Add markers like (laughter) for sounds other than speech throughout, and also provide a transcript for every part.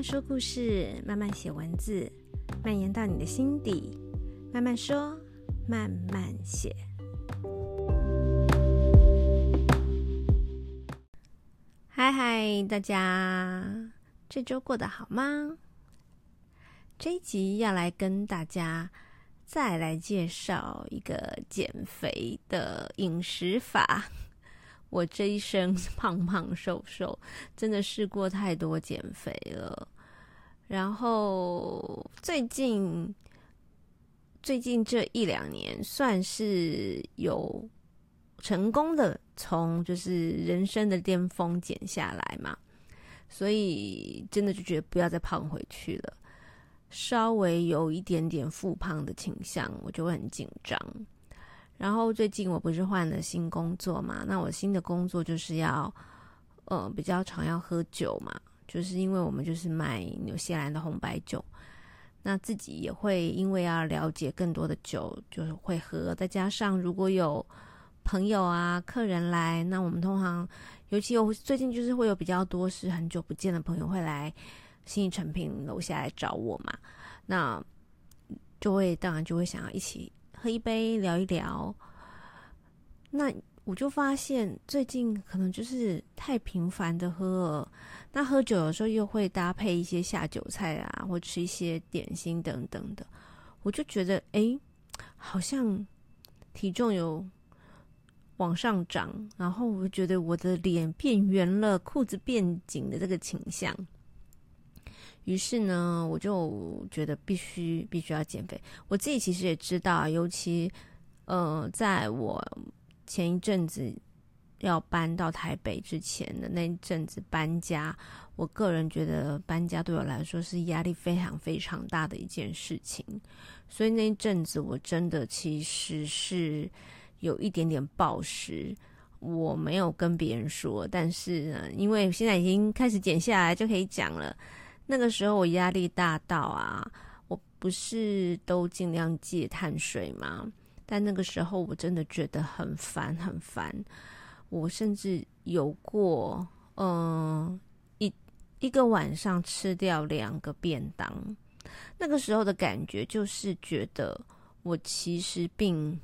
慢说故事，慢慢写文字，蔓延到你的心底。慢慢说，慢慢写。嗨嗨，大家，这周过得好吗？这一集要来跟大家再来介绍一个减肥的饮食法。我这一生 (laughs) 胖胖瘦瘦，真的试过太多减肥了。然后最近最近这一两年，算是有成功的从就是人生的巅峰减下来嘛，所以真的就觉得不要再胖回去了。稍微有一点点复胖的倾向，我就会很紧张。然后最近我不是换了新工作嘛？那我新的工作就是要，呃，比较常要喝酒嘛，就是因为我们就是卖纽西兰的红白酒，那自己也会因为要了解更多的酒，就是会喝。再加上如果有朋友啊、客人来，那我们通常，尤其有最近就是会有比较多是很久不见的朋友会来新义成品楼下来找我嘛，那就会当然就会想要一起。喝一杯聊一聊，那我就发现最近可能就是太频繁的喝了。那喝酒的时候又会搭配一些下酒菜啊，或吃一些点心等等的，我就觉得哎、好像体重有往上涨，然后我觉得我的脸变圆了，裤子变紧的这个倾向。于是呢，我就觉得必须必须要减肥。我自己其实也知道，尤其呃，在我前一阵子要搬到台北之前的那一阵子搬家，我个人觉得搬家对我来说是压力非常非常大的一件事情。所以那一阵子我真的其实是有一点点暴食，我没有跟别人说，但是呢，因为现在已经开始减下来，就可以讲了。那个时候我压力大到啊，我不是都尽量戒碳水吗？但那个时候我真的觉得很烦很烦，我甚至有过，嗯、一一个晚上吃掉两个便当。那个时候的感觉就是觉得我其实并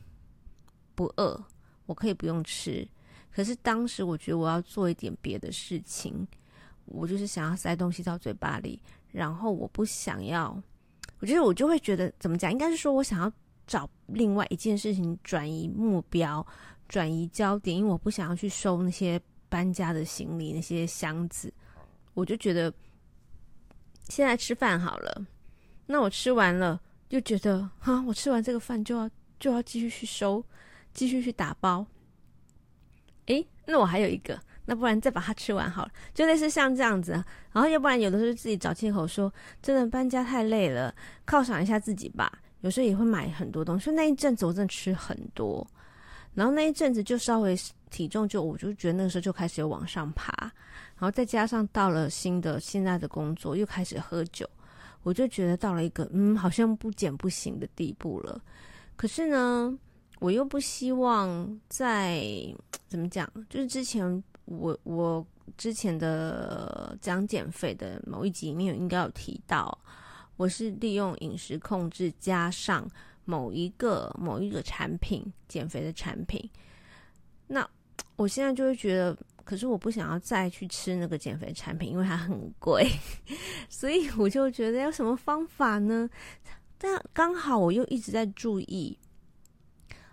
不饿，我可以不用吃。可是当时我觉得我要做一点别的事情。我就是想要塞东西到嘴巴里，然后我不想要，我觉得我就会觉得怎么讲，应该是说我想要找另外一件事情转移目标、转移焦点，因为我不想要去收那些搬家的行李、那些箱子，我就觉得现在吃饭好了，那我吃完了就觉得哈，我吃完这个饭就要就要继续去收，继续去打包，诶，那我还有一个。那不然再把它吃完好了，就类似像这样子。然后要不然有的时候自己找借口说，真的搬家太累了，犒赏一下自己吧。有时候也会买很多东西。那一阵子我真的吃很多，然后那一阵子就稍微体重就我就觉得那个时候就开始有往上爬，然后再加上到了新的现在的工作又开始喝酒，我就觉得到了一个嗯好像不减不行的地步了。可是呢，我又不希望在怎么讲，就是之前。我我之前的讲减肥的某一集里面应该有提到，我是利用饮食控制加上某一个某一个产品减肥的产品。那我现在就会觉得，可是我不想要再去吃那个减肥产品，因为它很贵，(laughs) 所以我就觉得有什么方法呢？但刚好我又一直在注意，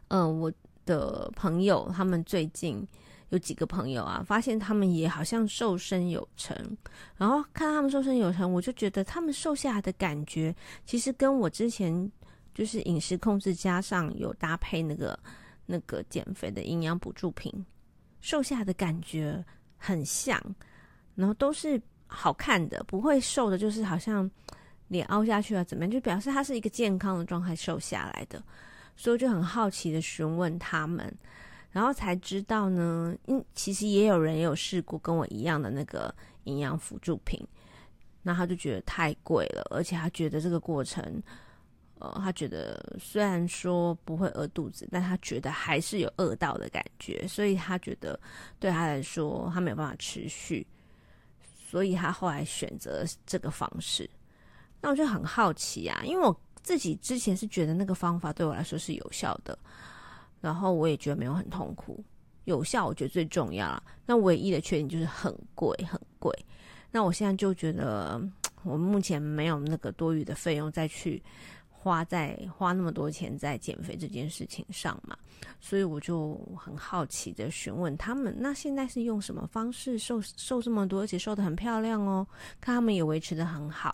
嗯、呃，我的朋友他们最近。有几个朋友啊，发现他们也好像瘦身有成，然后看他们瘦身有成，我就觉得他们瘦下来的感觉，其实跟我之前就是饮食控制加上有搭配那个那个减肥的营养补助品，瘦下的感觉很像，然后都是好看的，不会瘦的，就是好像脸凹下去啊，怎么样，就表示他是一个健康的状态瘦下来的，所以就很好奇的询问他们。然后才知道呢，嗯，其实也有人有试过跟我一样的那个营养辅助品，那他就觉得太贵了，而且他觉得这个过程，呃，他觉得虽然说不会饿肚子，但他觉得还是有饿到的感觉，所以他觉得对他来说他没有办法持续，所以他后来选择这个方式。那我就很好奇啊，因为我自己之前是觉得那个方法对我来说是有效的，然后我也觉得没有很痛苦，有效我觉得最重要了。那唯一的缺点就是很贵，很贵。那我现在就觉得我目前没有那个多余的费用再去。花在花那么多钱在减肥这件事情上嘛，所以我就很好奇的询问他们，那现在是用什么方式瘦瘦这么多，而且瘦的很漂亮哦？看他们也维持的很好，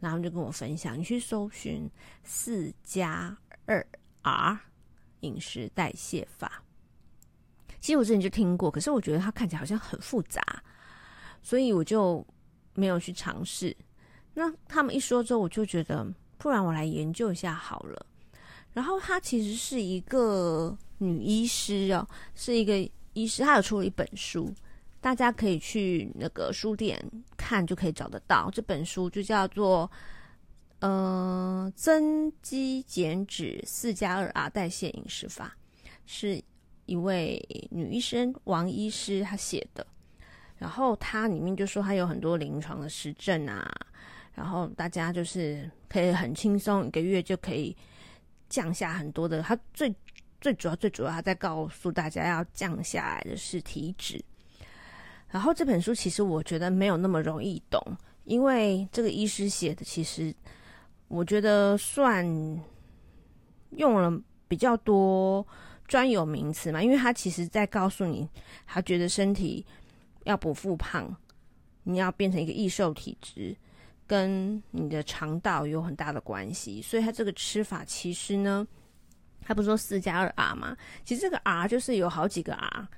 然后就跟我分享，你去搜寻四加二 R 饮食代谢法。其实我之前就听过，可是我觉得它看起来好像很复杂，所以我就没有去尝试。那他们一说之后，我就觉得。不然我来研究一下好了。然后她其实是一个女医师哦，是一个医师，她有出了一本书，大家可以去那个书店看就可以找得到。这本书就叫做《呃增肌减脂四加二啊代谢饮食法》，是一位女医生王医师她写的。然后她里面就说她有很多临床的实证啊。然后大家就是可以很轻松，一个月就可以降下很多的。她最最主要、最主要，她在告诉大家要降下来的是体脂。然后这本书其实我觉得没有那么容易懂，因为这个医师写的，其实我觉得算用了比较多专有名词嘛。因为他其实在告诉你，他觉得身体要不复胖，你要变成一个易瘦体质。跟你的肠道有很大的关系，所以它这个吃法其实呢，它不是说四加二 R 吗？其实这个 R 就是有好几个 R，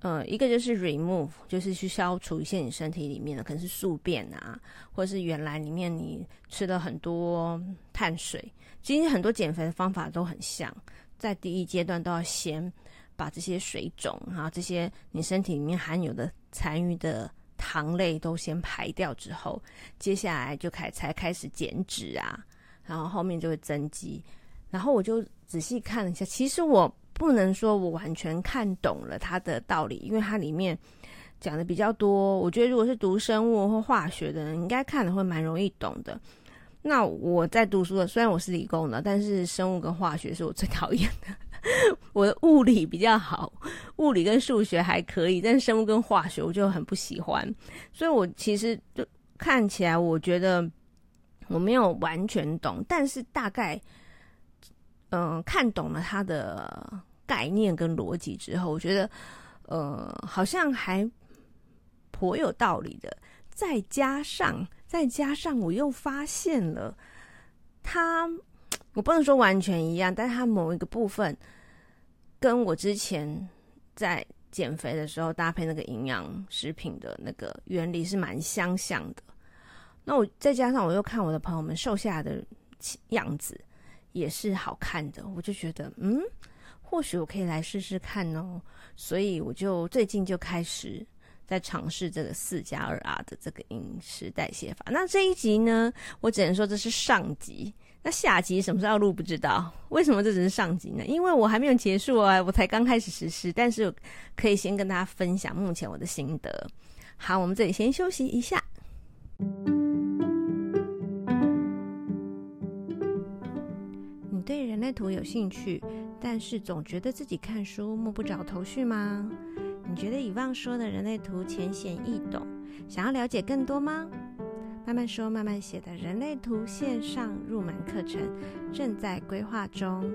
呃，一个就是 remove，就是去消除一些你身体里面的可能是宿便啊，或者是原来里面你吃了很多碳水。其实很多减肥的方法都很像，在第一阶段都要先把这些水肿啊，这些你身体里面含有的残余的。糖类都先排掉之后，接下来就开才开始减脂啊，然后后面就会增肌。然后我就仔细看了一下，其实我不能说我完全看懂了它的道理，因为它里面讲的比较多。我觉得如果是读生物或化学的人，应该看了会蛮容易懂的。那我在读书的，虽然我是理工的，但是生物跟化学是我最讨厌的。我的物理比较好，物理跟数学还可以，但生物跟化学我就很不喜欢。所以我其实就看起来，我觉得我没有完全懂，但是大概嗯、看懂了它的概念跟逻辑之后，我觉得呃好像还颇有道理的。再加上再加上，我又发现了它。我不能说完全一样，但是它某一个部分跟我之前在减肥的时候搭配那个营养食品的那个原理是蛮相像的。那我再加上我又看我的朋友们瘦下来的样子也是好看的，我就觉得嗯，或许我可以来试试看哦。所以我就最近就开始在尝试这个四加二 R 的这个饮食代谢法。那这一集呢，我只能说这是上集。那下集什么时候录不知道？为什么这只是上集呢？因为我还没有结束啊，我才刚开始实施。但是可以先跟大家分享目前我的心得。好，我们这里先休息一下。你对人类图有兴趣，但是总觉得自己看书摸不着头绪吗？你觉得以往说的人类图浅显易懂，想要了解更多吗？慢慢说，慢慢写的人类图线上入门课程正在规划中。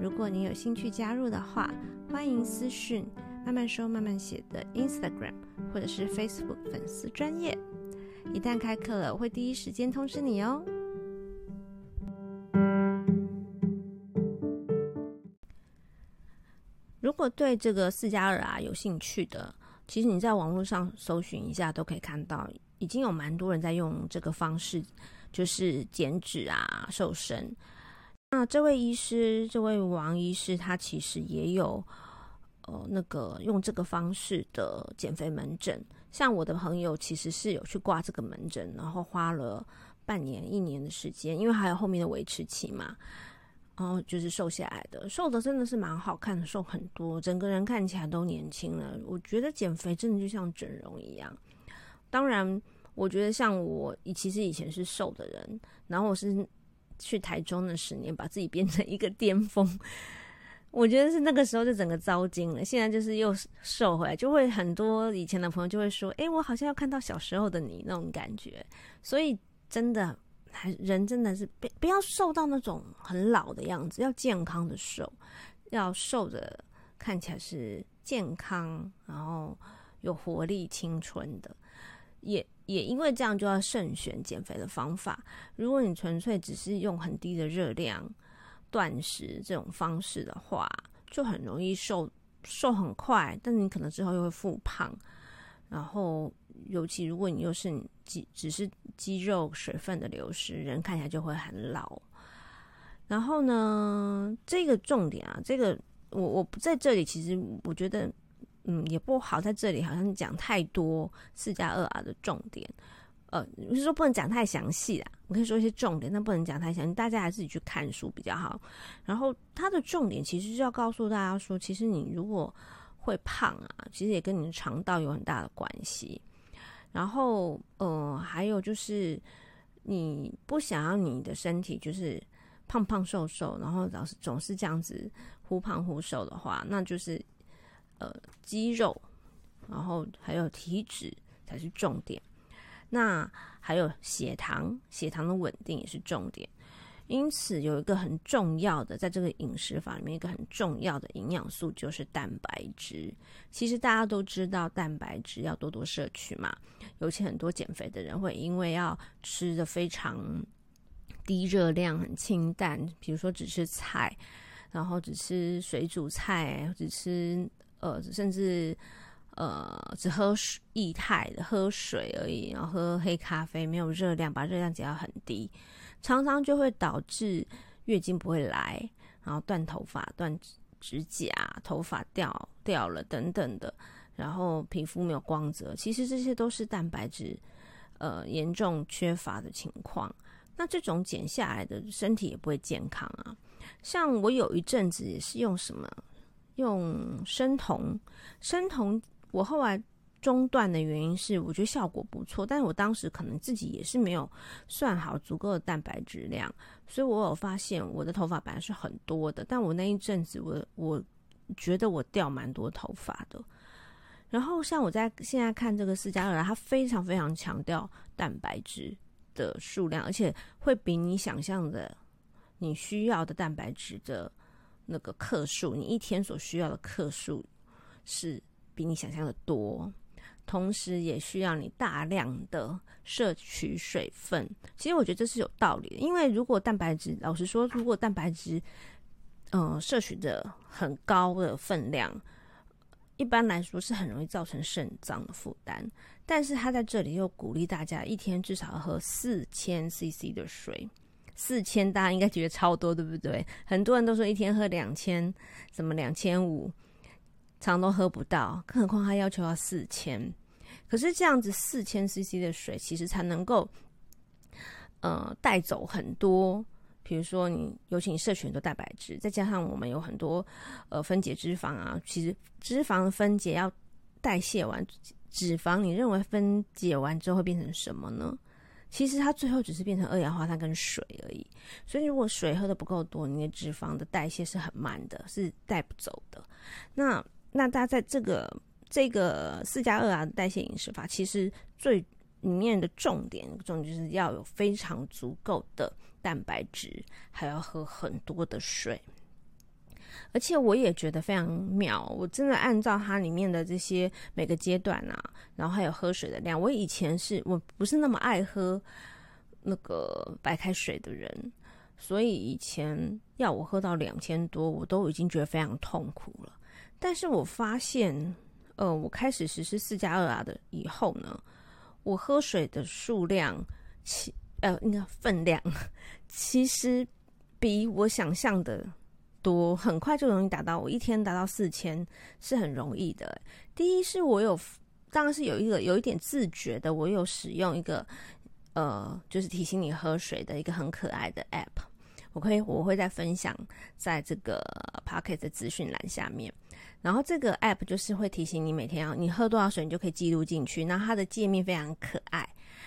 如果你有兴趣加入的话，欢迎私讯慢慢说，慢慢写的 Instagram 或者是 Facebook 粉丝专业。一旦开课了，我会第一时间通知你哦。对这个四加二啊有兴趣的，其实你在网络上搜寻一下都可以看到。已经有蛮多人在用这个方式，就是减脂啊、瘦身。那这位医师，这位王医师，他其实也有呃那个用这个方式的减肥门诊。像我的朋友，其实是有去挂这个门诊，然后花了半年、一年的时间，因为还有后面的维持期嘛。然后就是瘦下来的，瘦的真的是蛮好看的，瘦很多，整个人看起来都年轻了。我觉得减肥真的就像整容一样。当然，我觉得像我，其实以前是瘦的人，然后我是去台中那十年，把自己变成一个巅峰。我觉得是那个时候就整个糟心了，现在就是又瘦回来，就会很多以前的朋友就会说：“哎，我好像要看到小时候的你那种感觉。”所以真的，还人真的是不不要瘦到那种很老的样子，要健康的瘦，要瘦的看起来是健康，然后有活力、青春的。也也因为这样，就要慎选减肥的方法。如果你纯粹只是用很低的热量，断食这种方式的话，就很容易瘦，瘦很快，但你可能之后又会复胖。然后，尤其如果你又是只，只是肌肉水分的流失，人看起来就会很老。然后呢，这个重点啊，这个我我不在这里，其实我觉得，嗯，也不好在这里好像讲太多四加二啊的重点。呃，就是说不能讲太详细啦，我可以说一些重点，但不能讲太详细，大家还是自己去看书比较好。然后它的重点其实是要告诉大家说，其实你如果会胖啊，其实也跟你的肠道有很大的关系。然后，呃，还有就是你不想要你的身体就是胖胖瘦瘦，然后老是总是这样子忽胖忽瘦的话，那就是呃肌肉，然后还有体脂才是重点。那还有血糖，血糖的稳定也是重点。因此，有一个很重要的，在这个饮食法里面，一个很重要的营养素就是蛋白质。其实大家都知道，蛋白质要多多摄取嘛。尤其很多减肥的人会因为要吃的非常低热量、很清淡，比如说只吃菜，然后只吃水煮菜，只吃呃，甚至。呃，只喝水液态的喝水而已，然后喝黑咖啡，没有热量，把热量减到很低，常常就会导致月经不会来，然后断头发、断指甲、头发掉掉了等等的，然后皮肤没有光泽。其实这些都是蛋白质呃严重缺乏的情况。那这种减下来的身体也不会健康啊。像我有一阵子也是用什么，用生酮，生酮。我后来中断的原因是，我觉得效果不错，但是我当时可能自己也是没有算好足够的蛋白质量，所以我有发现我的头发本来是很多的，但我那一阵子我我觉得我掉蛮多头发的。然后像我在现在看这个四加二，它非常非常强调蛋白质的数量，而且会比你想象的你需要的蛋白质的那个克数，你一天所需要的克数是。比你想象的多，同时也需要你大量的摄取水分。其实我觉得这是有道理的，因为如果蛋白质，老实说，如果蛋白质，呃，摄取的很高的分量，一般来说是很容易造成肾脏的负担。但是他在这里又鼓励大家一天至少要喝四千 CC 的水，四千大家应该觉得超多，对不对？很多人都说一天喝两千，什么两千五。常都喝不到，更何况他要求要四千。可是这样子四千 CC 的水，其实才能够，呃，带走很多。比如说你，尤其你摄取很多蛋白质，再加上我们有很多呃分解脂肪啊，其实脂肪分解要代谢完脂肪，你认为分解完之后会变成什么呢？其实它最后只是变成二氧化碳跟水而已。所以如果水喝的不够多，你的脂肪的代谢是很慢的，是带不走的。那那大家在这个这个四加二啊代谢饮食法，其实最里面的重点，重点就是要有非常足够的蛋白质，还要喝很多的水。而且我也觉得非常妙，我真的按照它里面的这些每个阶段啊，然后还有喝水的量，我以前是我不是那么爱喝那个白开水的人，所以以前要我喝到两千多，我都已经觉得非常痛苦了。但是我发现，呃，我开始实施四加二啊的以后呢，我喝水的数量，其呃那个分量，(laughs) 其实比我想象的多，很快就容易达到。我一天达到四千是很容易的。第一是我有，当然是有一个有一点自觉的，我有使用一个呃，就是提醒你喝水的一个很可爱的 App，我可以我会再分享在这个 pocket 的资讯栏下面。然后这个 app 就是会提醒你每天要你喝多少水，你就可以记录进去。那它的界面非常可爱，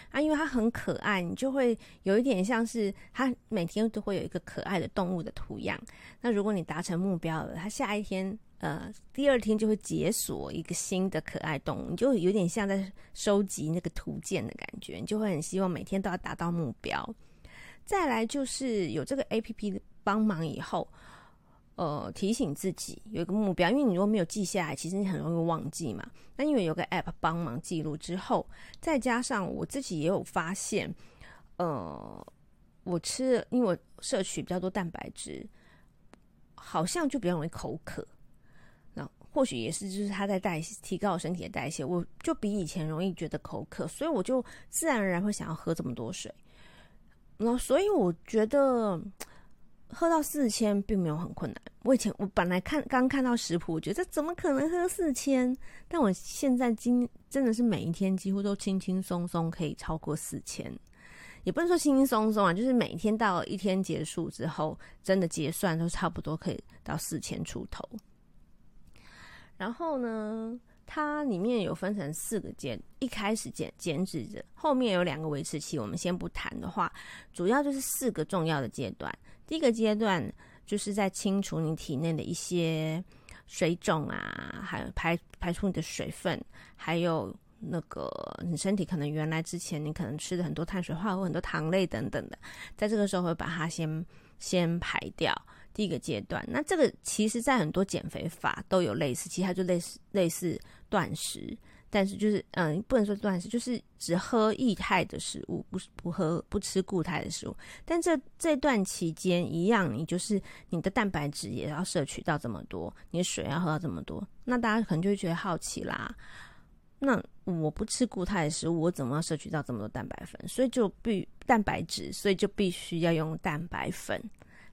啊，因为它很可爱，你就会有一点像是它每天都会有一个可爱的动物的图样。那如果你达成目标了，它下一天呃第二天就会解锁一个新的可爱动物，你就有点像在收集那个图鉴的感觉，你就会很希望每天都要达到目标。再来就是有这个 APP 帮忙以后。呃，提醒自己有一个目标，因为你如果没有记下来，其实你很容易忘记嘛。那因为有个 App 帮忙记录之后，再加上我自己也有发现，呃，我吃，因为我摄取比较多蛋白质，好像就比较容易口渴。那或许也是，就是它在代，提高身体的代谢，我就比以前容易觉得口渴，所以我就自然而然会想要喝这么多水。那所以我觉得。喝到四千并没有很困难。我以前我本来看刚看到食谱，我觉得怎么可能喝四千？但我现在今真的是每一天几乎都轻轻松松可以超过四千，也不能说轻轻松松啊，就是每天到一天结束之后，真的结算都差不多可以到四千出头。然后呢，它里面有分成四个阶，一开始减减脂的，后面有两个维持期。我们先不谈的话，主要就是四个重要的阶段。第一个阶段就是在清除你体内的一些水肿啊，还有排排出你的水分，还有那个你身体可能原来之前你可能吃的很多碳水化合物、很多糖类等等的，在这个时候会把它先先排掉。第一个阶段，那这个其实在很多减肥法都有类似，其实它就类似类似断食。但是就是嗯，不能说断食，就是只喝液态的食物，不不喝不吃固态的食物。但这这段期间一样，你就是你的蛋白质也要摄取到这么多，你水要喝到这么多。那大家可能就会觉得好奇啦，那我不吃固态的食物，我怎么要摄取到这么多蛋白粉？所以就必蛋白质，所以就必须要用蛋白粉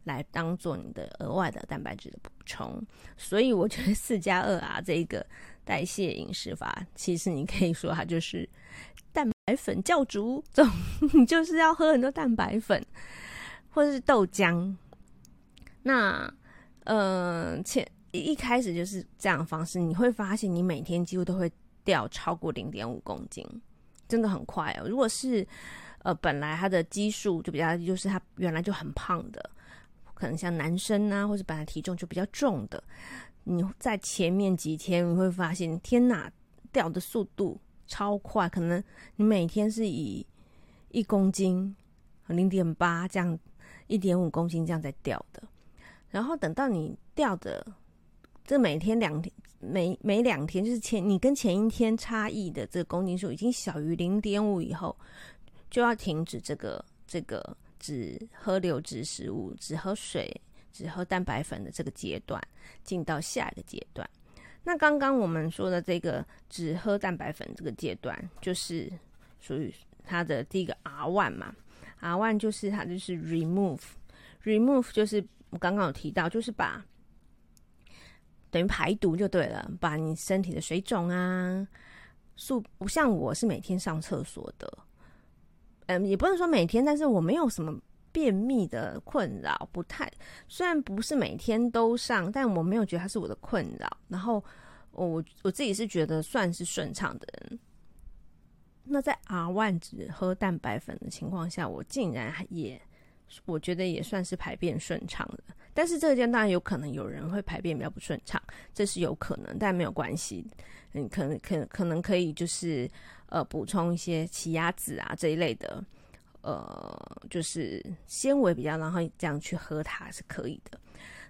来当做你的额外的蛋白质的补充。(laughs) 所以我觉得四加二啊，这一个。代谢饮食法，其实你可以说它就是蛋白粉教主，总你 (laughs) 就是要喝很多蛋白粉，或者是豆浆。那呃，前一开始就是这样的方式，你会发现你每天几乎都会掉超过零点五公斤，真的很快哦。如果是呃本来他的基数就比较，就是他原来就很胖的，可能像男生啊，或者本来体重就比较重的。你在前面几天你会发现，天哪，掉的速度超快，可能你每天是以一公斤、零点八这样、一点五公斤这样在掉的，然后等到你掉的这每天两天、每每两天，就是前你跟前一天差异的这个公斤数已经小于零点五以后，就要停止这个这个只喝流质食物，只喝水。只喝蛋白粉的这个阶段，进到下一个阶段。那刚刚我们说的这个只喝蛋白粉这个阶段，就是属于它的第一个 R one 嘛。R one 就是它就是 remove，remove 就是我刚刚有提到，就是把等于排毒就对了，把你身体的水肿啊，素不像我是每天上厕所的，嗯，也不能说每天，但是我没有什么。便秘的困扰不太，虽然不是每天都上，但我没有觉得它是我的困扰。然后我我自己是觉得算是顺畅的人。那在 R 万只喝蛋白粉的情况下，我竟然也我觉得也算是排便顺畅的。但是这个阶段当然有可能有人会排便比较不顺畅，这是有可能，但没有关系。你可能可可能可以就是呃补充一些奇亚籽啊这一类的。呃，就是纤维比较，然后这样去喝它是可以的。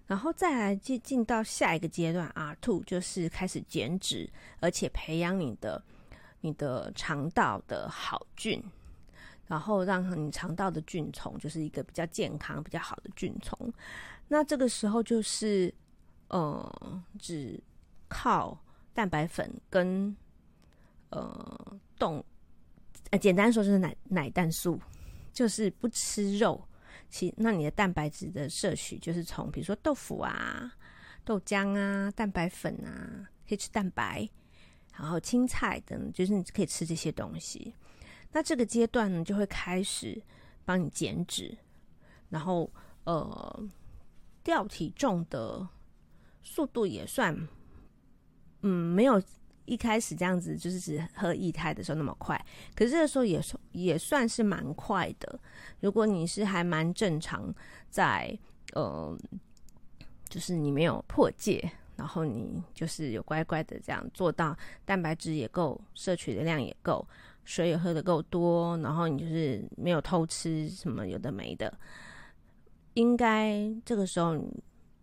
然后再来进进到下一个阶段，R2 就是开始减脂，而且培养你的你的肠道的好菌，然后让你肠道的菌丛就是一个比较健康、比较好的菌丛。那这个时候就是呃，只靠蛋白粉跟呃动，呃，简单说就是奶奶蛋素。就是不吃肉，其那你的蛋白质的摄取就是从比如说豆腐啊、豆浆啊、蛋白粉啊，可以吃蛋白，然后青菜等，就是你可以吃这些东西。那这个阶段呢，就会开始帮你减脂，然后呃掉体重的速度也算，嗯，没有一开始这样子就是只喝液态的时候那么快，可是这个时候也也算是蛮快的。如果你是还蛮正常在，在呃，就是你没有破戒，然后你就是有乖乖的这样做到，蛋白质也够，摄取的量也够，水也喝得够多，然后你就是没有偷吃什么有的没的，应该这个时候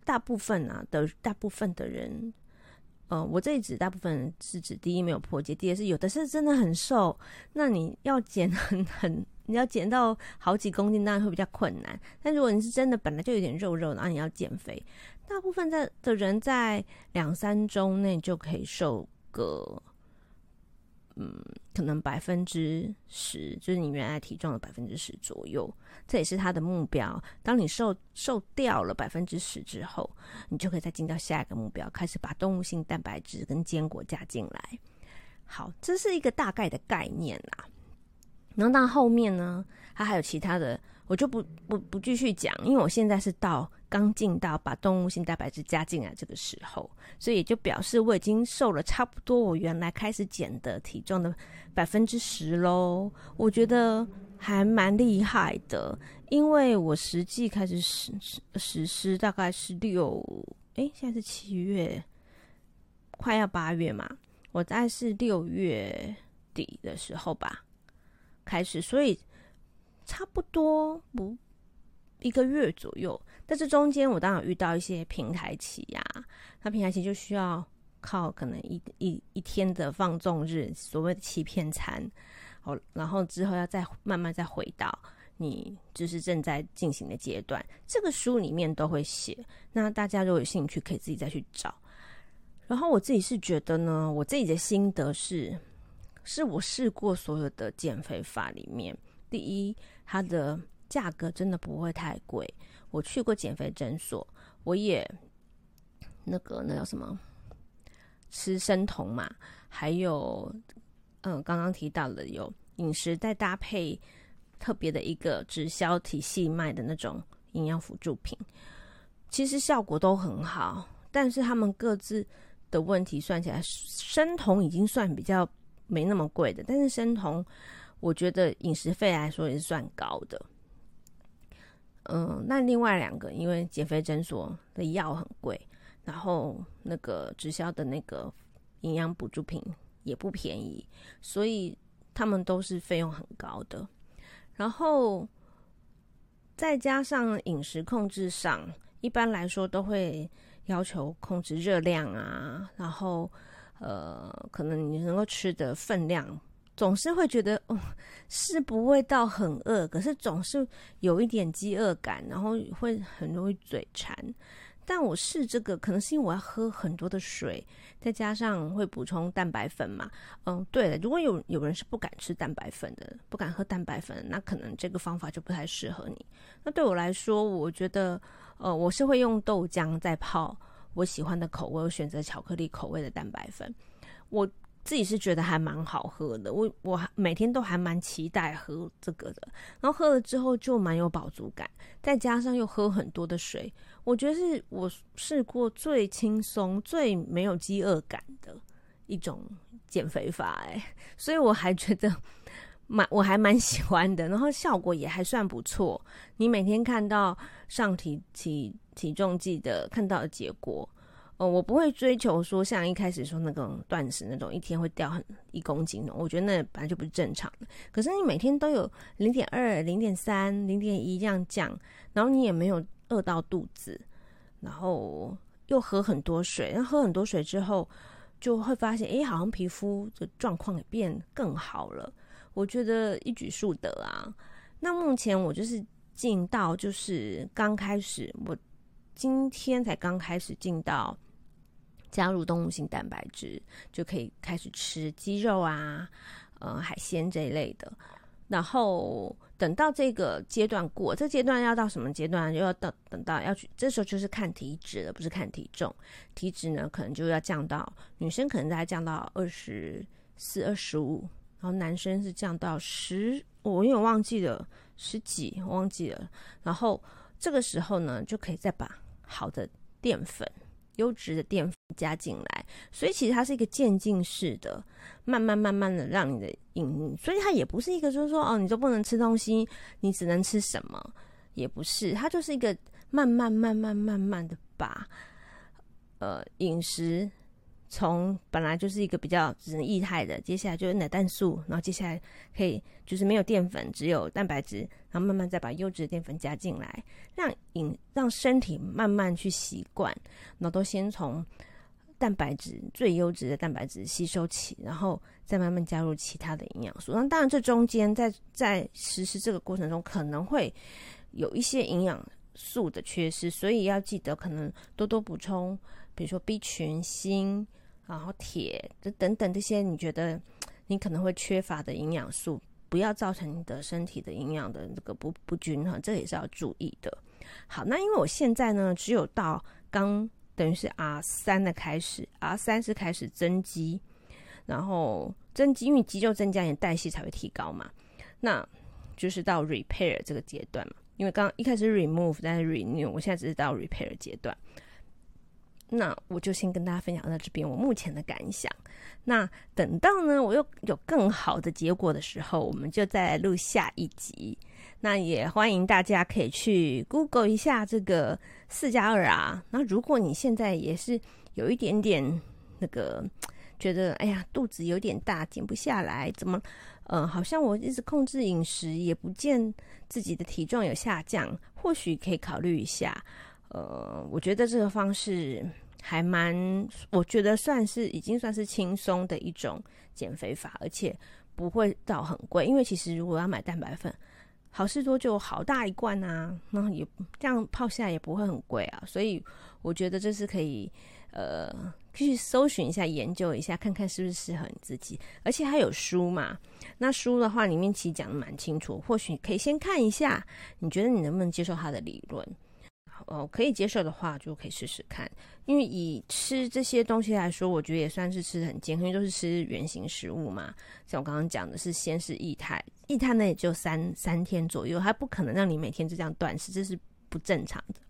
大部分啊的大部分的人。呃，我这里指大部分是指第一没有破戒，第二是有的是真的很瘦，那你要减很很，你要减到好几公斤，当然会比较困难。但如果你是真的本来就有点肉肉，然后你要减肥，大部分在的人在两三周内就可以瘦个。嗯，可能百分之十，就是你原来体重的百分之十左右，这也是他的目标。当你瘦瘦掉了百分之十之后，你就可以再进到下一个目标，开始把动物性蛋白质跟坚果加进来。好，这是一个大概的概念啦。然后到后面呢，它还有其他的。我就不不不继续讲，因为我现在是到刚进到把动物性蛋白质加进来这个时候，所以也就表示我已经瘦了差不多我原来开始减的体重的百分之十喽。我觉得还蛮厉害的，因为我实际开始实实施大概是六，诶，现在是七月，快要八月嘛，我大概是六月底的时候吧开始，所以。差不多不一个月左右，但是中间我当然遇到一些平台期呀、那平台期就需要靠可能一一一天的放纵日，所谓的欺骗餐，好，然后之后要再慢慢再回到你就是正在进行的阶段，这个书里面都会写，那大家如果有兴趣可以自己再去找。然后我自己是觉得呢，我自己的心得是，是我试过所有的减肥法里面。第一，它的价格真的不会太贵。我去过减肥诊所，我也那个那叫什么吃生酮嘛，还有嗯，刚刚提到的有饮食再搭配特别的一个直销体系卖的那种营养辅助品，其实效果都很好。但是他们各自的问题算起来，生酮已经算比较没那么贵的，但是生酮。我觉得饮食费来说也是算高的，嗯，那另外两个，因为减肥诊所的药很贵，然后那个直销的那个营养补助品也不便宜，所以他们都是费用很高的。然后再加上饮食控制上，一般来说都会要求控制热量啊，然后呃，可能你能够吃的分量。总是会觉得，哦，是不会到很饿，可是总是有一点饥饿感，然后会很容易嘴馋。但我试这个，可能是因为我要喝很多的水，再加上会补充蛋白粉嘛。嗯，对了，如果有有人是不敢吃蛋白粉的，不敢喝蛋白粉，那可能这个方法就不太适合你。那对我来说，我觉得，呃，我是会用豆浆再泡我喜欢的口味，我选择巧克力口味的蛋白粉。我。自己是觉得还蛮好喝的，我我每天都还蛮期待喝这个的，然后喝了之后就蛮有饱足感，再加上又喝很多的水，我觉得是我试过最轻松、最没有饥饿感的一种减肥法哎，(laughs) 所以我还觉得蛮我还蛮喜欢的，然后效果也还算不错。你每天看到上体体体重计的看到的结果。哦，我不会追求说像一开始说那种断食那种一天会掉很一公斤的，我觉得那本来就不是正常的。可是你每天都有零点二、零点三、零点一这样降，然后你也没有饿到肚子，然后又喝很多水，然后喝很多水之后就会发现，诶，好像皮肤的状况也变更好了。我觉得一举数得啊。那目前我就是进到就是刚开始，我今天才刚开始进到。加入动物性蛋白质，就可以开始吃鸡肉啊，呃，海鲜这一类的。然后等到这个阶段过，这阶段要到什么阶段？又要等等到要去，这时候就是看体脂了，不是看体重。体脂呢，可能就要降到女生可能大概降到二十四、二十五，然后男生是降到十，我有点忘记了十几，我忘记了。然后这个时候呢，就可以再把好的淀粉。优质的淀粉加进来，所以其实它是一个渐进式的，慢慢慢慢的让你的饮，所以它也不是一个就是说哦，你就不能吃东西，你只能吃什么，也不是，它就是一个慢慢慢慢慢慢的把呃饮食。从本来就是一个比较只能液态的，接下来就是奶蛋素，然后接下来可以就是没有淀粉，只有蛋白质，然后慢慢再把优质的淀粉加进来，让饮让身体慢慢去习惯，然后都先从蛋白质最优质的蛋白质吸收起，然后再慢慢加入其他的营养素。那当然这中间在在实施这个过程中可能会有一些营养素的缺失，所以要记得可能多多补充，比如说 B 群、锌。然后铁这等等这些，你觉得你可能会缺乏的营养素，不要造成你的身体的营养的这个不不均衡，这也是要注意的。好，那因为我现在呢，只有到刚等于是 R 三的开始，R 三是开始增肌，然后增肌，因为肌肉增加，你代谢才会提高嘛。那就是到 repair 这个阶段嘛，因为刚刚一开始 remove，但是 renew，我现在只是到 repair 阶段。那我就先跟大家分享到这边我目前的感想。那等到呢，我又有更好的结果的时候，我们就再录下一集。那也欢迎大家可以去 Google 一下这个四加二啊。那如果你现在也是有一点点那个觉得，哎呀，肚子有点大，减不下来，怎么，呃，好像我一直控制饮食也不见自己的体重有下降，或许可以考虑一下。呃，我觉得这个方式还蛮，我觉得算是已经算是轻松的一种减肥法，而且不会到很贵。因为其实如果要买蛋白粉，好事多就好大一罐啊，然后也这样泡下来也不会很贵啊。所以我觉得这是可以，呃，去搜寻一下、研究一下，看看是不是适合你自己。而且还有书嘛，那书的话里面其实讲得蛮清楚，或许可以先看一下，你觉得你能不能接受它的理论？哦，可以接受的话就可以试试看。因为以吃这些东西来说，我觉得也算是吃的很健康，因为都是吃原型食物嘛。像我刚刚讲的是，先是液态，液态呢也就三三天左右，它不可能让你每天就这样断食，这是不正常的。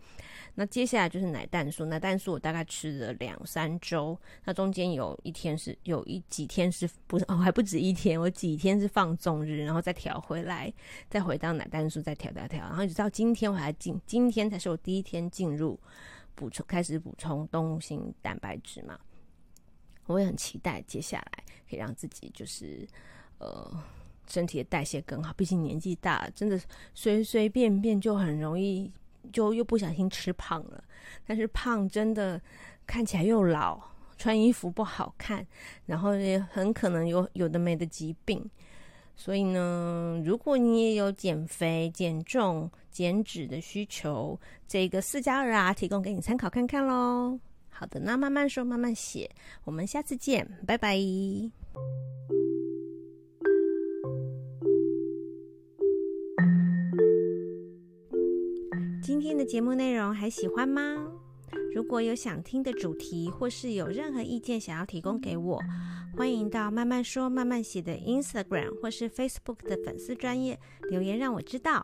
那接下来就是奶蛋素，奶蛋素我大概吃了两三周，那中间有一天是有一几天是不是哦，还不止一天，我几天是放纵日，然后再调回来，再回到奶蛋素，再调调调，然后一直到今天我还进，今天才是我第一天进入补充，开始补充动物性蛋白质嘛，我也很期待接下来可以让自己就是呃身体的代谢更好，毕竟年纪大了，真的随随便便就很容易。就又不小心吃胖了，但是胖真的看起来又老，穿衣服不好看，然后也很可能有有的没的疾病。所以呢，如果你也有减肥、减重、减脂的需求，这个四加二啊，提供给你参考看看喽。好的，那慢慢说，慢慢写，我们下次见，拜拜。今天的节目内容还喜欢吗？如果有想听的主题，或是有任何意见想要提供给我，欢迎到慢慢说慢慢写的 Instagram 或是 Facebook 的粉丝专页留言让我知道。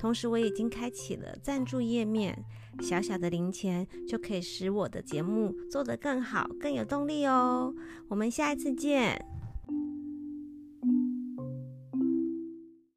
同时，我已经开启了赞助页面，小小的零钱就可以使我的节目做得更好、更有动力哦。我们下一次见。